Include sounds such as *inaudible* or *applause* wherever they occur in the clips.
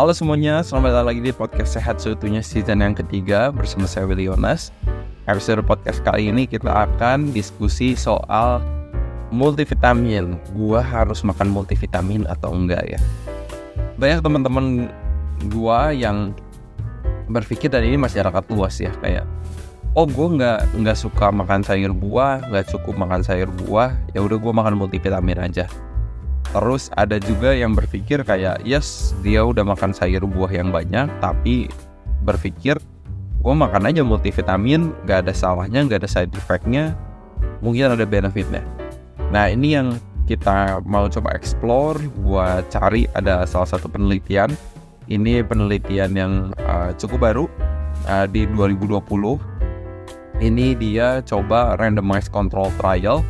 Halo semuanya, selamat datang lagi di podcast Sehat Seutuhnya season yang ketiga bersama saya Willy Yonas. Episode podcast kali ini kita akan diskusi soal multivitamin. Gua harus makan multivitamin atau enggak ya? Banyak teman-teman gua yang berpikir dan ini masyarakat luas ya kayak oh gue nggak nggak suka makan sayur buah nggak cukup makan sayur buah ya udah gue makan multivitamin aja Terus ada juga yang berpikir kayak yes dia udah makan sayur buah yang banyak tapi berpikir gue makan aja multivitamin gak ada salahnya gak ada side effectnya mungkin ada benefitnya. Nah ini yang kita mau coba explore buat cari ada salah satu penelitian. Ini penelitian yang uh, cukup baru uh, di 2020 ini dia coba randomized control trial.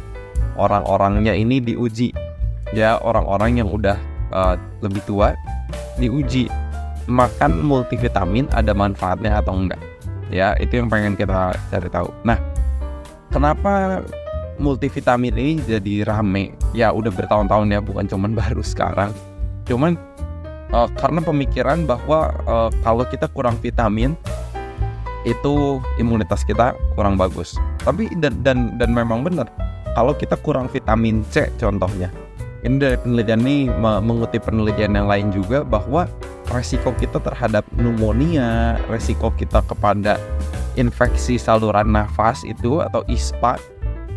Orang-orangnya ini diuji ya orang-orang yang udah uh, lebih tua diuji makan multivitamin ada manfaatnya atau enggak? Ya itu yang pengen kita cari tahu. Nah kenapa multivitamin ini jadi rame? Ya udah bertahun-tahun ya bukan cuman *laughs* baru sekarang. Cuman uh, karena pemikiran bahwa uh, kalau kita kurang vitamin itu imunitas kita kurang bagus. Tapi dan dan dan memang benar kalau kita kurang vitamin C contohnya ini dari penelitian ini mengutip penelitian yang lain juga bahwa resiko kita terhadap pneumonia, resiko kita kepada infeksi saluran nafas itu atau ISPA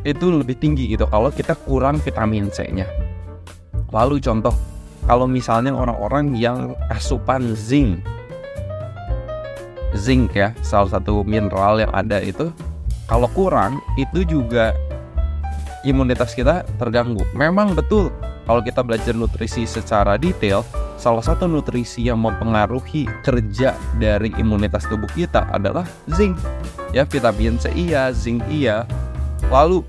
itu lebih tinggi gitu kalau kita kurang vitamin C-nya. Lalu contoh, kalau misalnya orang-orang yang asupan zinc, zinc ya, salah satu mineral yang ada itu, kalau kurang itu juga imunitas kita terganggu. Memang betul kalau kita belajar nutrisi secara detail, salah satu nutrisi yang mempengaruhi kerja dari imunitas tubuh kita adalah zinc. Ya, vitamin C iya, zinc iya. Lalu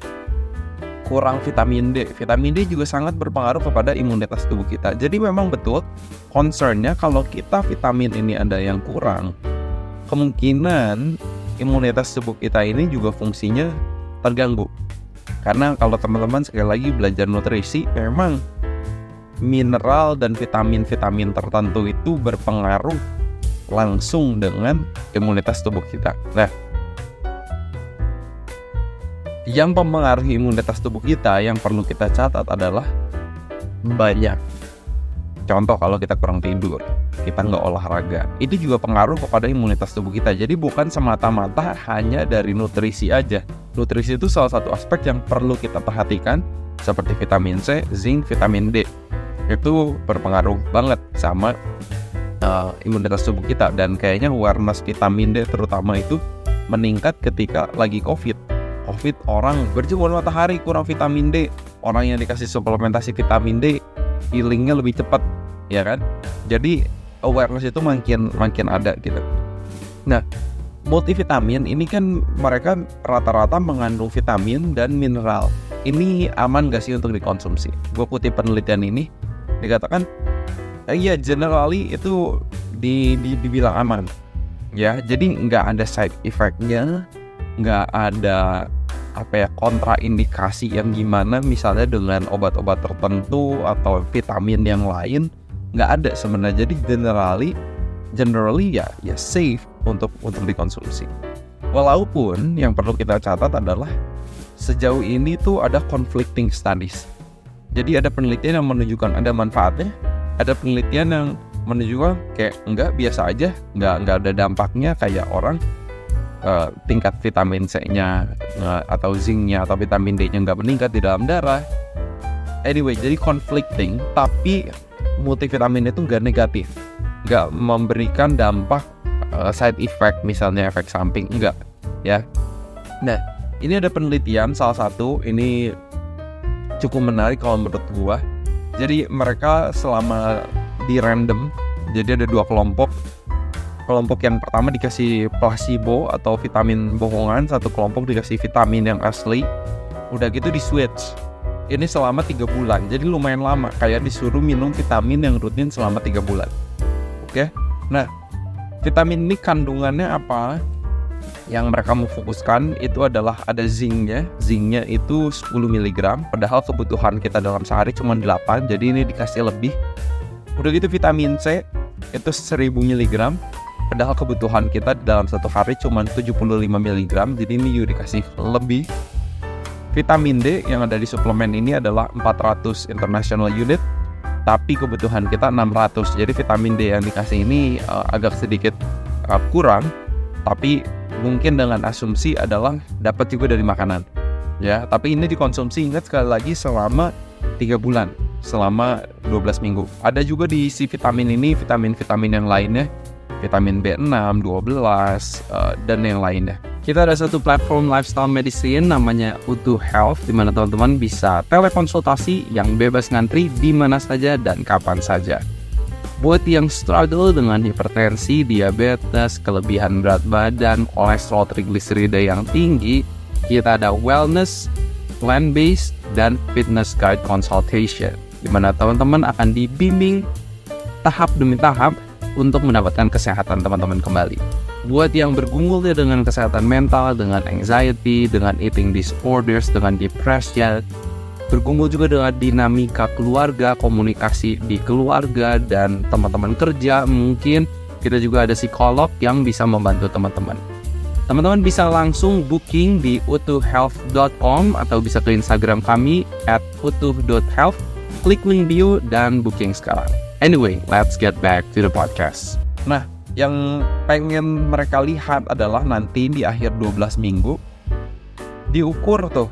kurang vitamin D. Vitamin D juga sangat berpengaruh kepada imunitas tubuh kita. Jadi memang betul concernnya kalau kita vitamin ini ada yang kurang, kemungkinan imunitas tubuh kita ini juga fungsinya terganggu. Karena kalau teman-teman sekali lagi belajar nutrisi, memang mineral dan vitamin-vitamin tertentu itu berpengaruh langsung dengan imunitas tubuh kita. Nah, yang mempengaruhi imunitas tubuh kita yang perlu kita catat adalah banyak. Contoh kalau kita kurang tidur, kita nggak olahraga, itu juga pengaruh kepada imunitas tubuh kita. Jadi bukan semata-mata hanya dari nutrisi aja. Nutrisi itu salah satu aspek yang perlu kita perhatikan seperti vitamin C, zinc, vitamin D. Itu berpengaruh banget sama uh, imunitas tubuh kita dan kayaknya awareness vitamin D terutama itu meningkat ketika lagi COVID. COVID orang berjemur matahari kurang vitamin D, orang yang dikasih suplementasi vitamin D healingnya lebih cepat ya kan jadi awareness itu makin makin ada gitu. Nah multivitamin ini kan mereka rata-rata mengandung vitamin dan mineral. Ini aman gak sih untuk dikonsumsi? Gue kutip penelitian ini dikatakan eh, iya generally itu di, di, dibilang aman. Ya jadi nggak ada side effectnya nggak ada apa ya kontraindikasi yang gimana misalnya dengan obat-obat tertentu atau vitamin yang lain nggak ada sebenarnya. Jadi generally generally ya ya safe untuk untuk dikonsumsi. Walaupun yang perlu kita catat adalah sejauh ini tuh ada conflicting studies. Jadi ada penelitian yang menunjukkan ada manfaatnya ada penelitian yang menunjukkan kayak enggak biasa aja nggak nggak ada dampaknya kayak orang uh, tingkat vitamin C-nya uh, atau zinc-nya atau vitamin D-nya nggak meningkat di dalam darah. Anyway, jadi conflicting, tapi multivitamin itu nggak negatif, nggak memberikan dampak uh, side effect, misalnya efek samping, nggak, ya. Nah, ini ada penelitian salah satu, ini cukup menarik kalau menurut gua. Jadi mereka selama di random, jadi ada dua kelompok kelompok yang pertama dikasih placebo atau vitamin bohongan satu kelompok dikasih vitamin yang asli udah gitu di switch ini selama tiga bulan. Jadi lumayan lama. Kayak disuruh minum vitamin yang rutin selama tiga bulan. Oke? Nah vitamin ini kandungannya apa? Yang mereka mau fokuskan itu adalah ada zincnya zincnya itu 10 mg padahal kebutuhan kita dalam sehari cuma 8 jadi ini dikasih lebih. Udah gitu vitamin C itu 1000 mg padahal kebutuhan kita dalam satu hari cuma 75 mg jadi ini juga dikasih lebih vitamin D yang ada di suplemen ini adalah 400 international unit tapi kebutuhan kita 600 jadi vitamin D yang dikasih ini uh, agak sedikit uh, kurang tapi mungkin dengan asumsi adalah dapat juga dari makanan ya. Tapi ini dikonsumsi ingat sekali lagi selama tiga bulan selama 12 minggu. Ada juga di si vitamin ini vitamin-vitamin yang lainnya vitamin B6, 12, uh, dan yang lainnya kita ada satu platform lifestyle medicine namanya Utuh Health di mana teman-teman bisa telekonsultasi yang bebas ngantri di mana saja dan kapan saja. Buat yang struggle dengan hipertensi, diabetes, kelebihan berat badan, kolesterol trigliserida yang tinggi, kita ada wellness, plan-based, dan fitness guide consultation di mana teman-teman akan dibimbing tahap demi tahap untuk mendapatkan kesehatan teman-teman kembali buat yang bergumul ya dengan kesehatan mental, dengan anxiety, dengan eating disorders, dengan depression, bergumul juga dengan dinamika keluarga, komunikasi di keluarga dan teman-teman kerja mungkin kita juga ada psikolog yang bisa membantu teman-teman. Teman-teman bisa langsung booking di utuhealth.com atau bisa ke Instagram kami at utuh.health, klik link bio dan booking sekarang. Anyway, let's get back to the podcast. Nah, yang pengen mereka lihat adalah nanti di akhir 12 minggu diukur tuh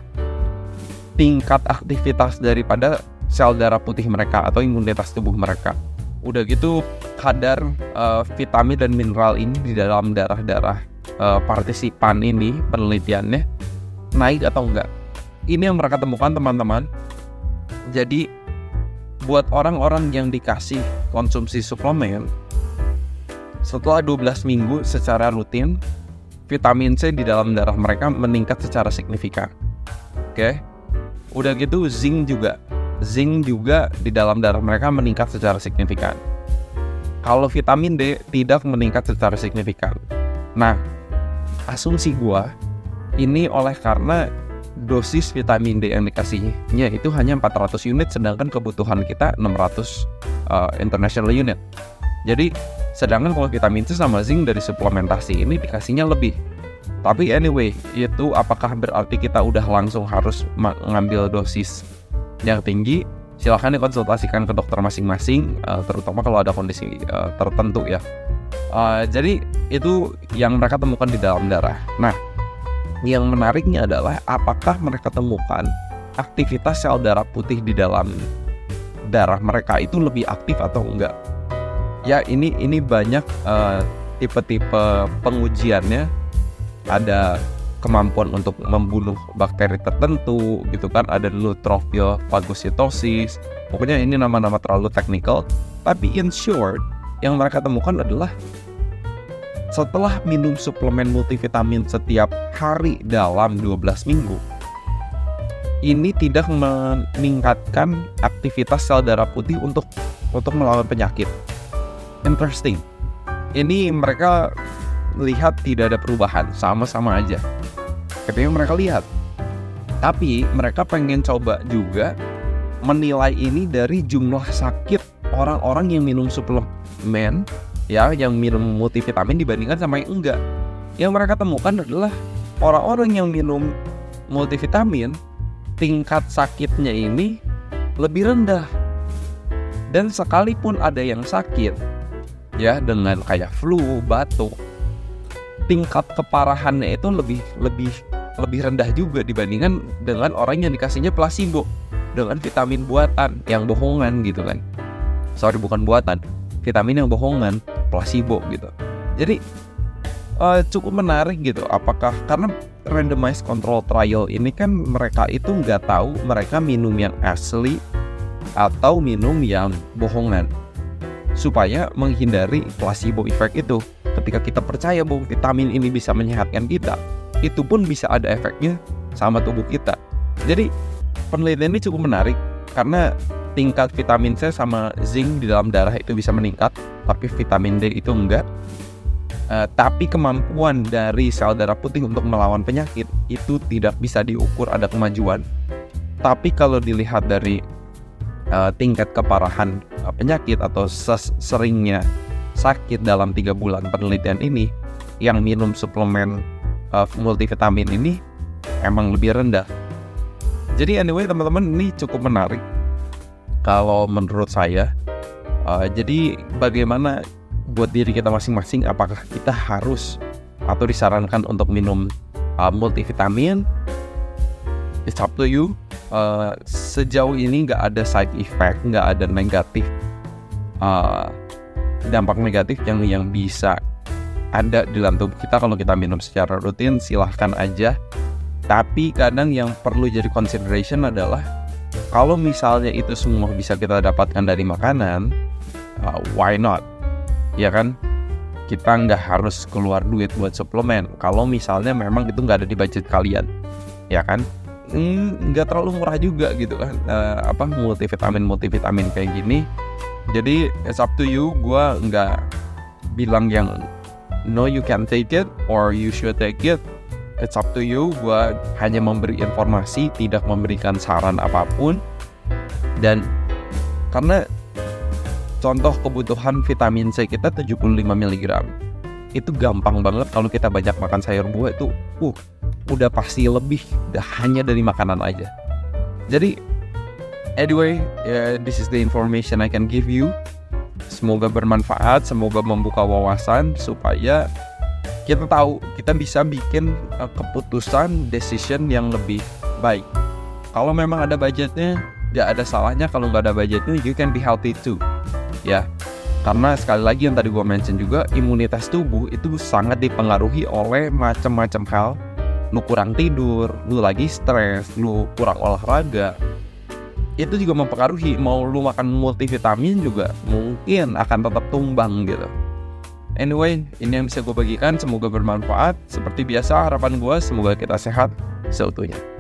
tingkat aktivitas daripada sel darah putih mereka atau imunitas tubuh mereka. Udah gitu kadar uh, vitamin dan mineral ini di dalam darah-darah uh, partisipan ini penelitiannya naik atau enggak. Ini yang mereka temukan teman-teman. Jadi buat orang-orang yang dikasih konsumsi suplemen setelah 12 minggu secara rutin, vitamin C di dalam darah mereka meningkat secara signifikan. Oke. Udah gitu zinc juga. Zinc juga di dalam darah mereka meningkat secara signifikan. Kalau vitamin D tidak meningkat secara signifikan. Nah, asumsi gua ini oleh karena dosis vitamin D yang dikasihnya itu hanya 400 unit sedangkan kebutuhan kita 600 uh, international unit. Jadi Sedangkan kalau vitamin C sama zinc dari suplementasi ini dikasihnya lebih. Tapi anyway, itu apakah berarti kita udah langsung harus mengambil dosis yang tinggi? Silahkan dikonsultasikan ke dokter masing-masing, uh, terutama kalau ada kondisi uh, tertentu ya. Uh, jadi itu yang mereka temukan di dalam darah. Nah, yang menariknya adalah apakah mereka temukan aktivitas sel darah putih di dalam darah mereka itu lebih aktif atau enggak? Ya ini ini banyak uh, tipe-tipe pengujiannya. Ada kemampuan untuk membunuh bakteri tertentu gitu kan. Ada neutrophil-fagositosis pokoknya ini nama-nama terlalu teknikal. Tapi in short yang mereka temukan adalah setelah minum suplemen multivitamin setiap hari dalam 12 minggu ini tidak meningkatkan aktivitas sel darah putih untuk untuk melawan penyakit interesting. Ini mereka lihat tidak ada perubahan, sama-sama aja. Ketika mereka lihat. Tapi mereka pengen coba juga menilai ini dari jumlah sakit orang-orang yang minum suplemen ya yang minum multivitamin dibandingkan sama yang enggak. Yang mereka temukan adalah orang-orang yang minum multivitamin tingkat sakitnya ini lebih rendah. Dan sekalipun ada yang sakit, ya dengan kayak flu, batuk, tingkat keparahannya itu lebih lebih lebih rendah juga dibandingkan dengan orang yang dikasihnya placebo dengan vitamin buatan yang bohongan gitu kan. Sorry bukan buatan, vitamin yang bohongan, placebo gitu. Jadi uh, cukup menarik gitu. Apakah karena randomized control trial ini kan mereka itu nggak tahu mereka minum yang asli atau minum yang bohongan supaya menghindari placebo effect itu. Ketika kita percaya bahwa vitamin ini bisa menyehatkan kita, itu pun bisa ada efeknya sama tubuh kita. Jadi penelitian ini cukup menarik karena tingkat vitamin C sama zinc di dalam darah itu bisa meningkat, tapi vitamin D itu enggak. Uh, tapi kemampuan dari sel darah putih untuk melawan penyakit itu tidak bisa diukur ada kemajuan. Tapi kalau dilihat dari uh, tingkat keparahan penyakit atau seringnya sakit dalam tiga bulan penelitian ini yang minum suplemen uh, multivitamin ini emang lebih rendah. Jadi anyway teman-teman ini cukup menarik kalau menurut saya. Uh, jadi bagaimana buat diri kita masing-masing apakah kita harus atau disarankan untuk minum uh, multivitamin? It's up to you. Uh, sejauh ini nggak ada side effect, nggak ada negatif uh, dampak negatif yang yang bisa ada di dalam tubuh kita. Kalau kita minum secara rutin silahkan aja. Tapi kadang yang perlu jadi consideration adalah kalau misalnya itu semua bisa kita dapatkan dari makanan uh, why not? Ya kan? Kita nggak harus keluar duit buat suplemen. Kalau misalnya memang itu nggak ada di budget kalian ya kan nggak terlalu murah juga gitu kan uh, apa multivitamin multivitamin kayak gini. Jadi it's up to you. Gue nggak bilang yang no you can take it or you should take it. It's up to you. Gue hanya memberi informasi tidak memberikan saran apa pun. Dan karena contoh kebutuhan vitamin C kita 75 mg itu gampang banget. Kalau kita banyak makan sayur buah itu uh udah pasti lebih udah hanya dari makanan aja. Jadi anyway uh, this is the information I can give you. Semoga bermanfaat semoga membuka wawasan supaya kita tahu kita bisa bikin uh, keputusan decision yang lebih baik. Kalau memang ada budgetnya tidak ada salahnya. Kalau nggak ada budgetnya you can be healthy too. Ya karena sekali lagi yang tadi gue mention juga imunitas tubuh itu sangat dipengaruhi oleh macam-macam hal. Lu kurang tidur lu lagi stres lu kurang olahraga. Itu juga mempengaruhi mau lu makan multivitamin juga mungkin akan tetap tumbang gitu. Anyway ini yang bisa gue bagikan. Semoga bermanfaat. Seperti biasa harapan gue semoga kita sehat seutuhnya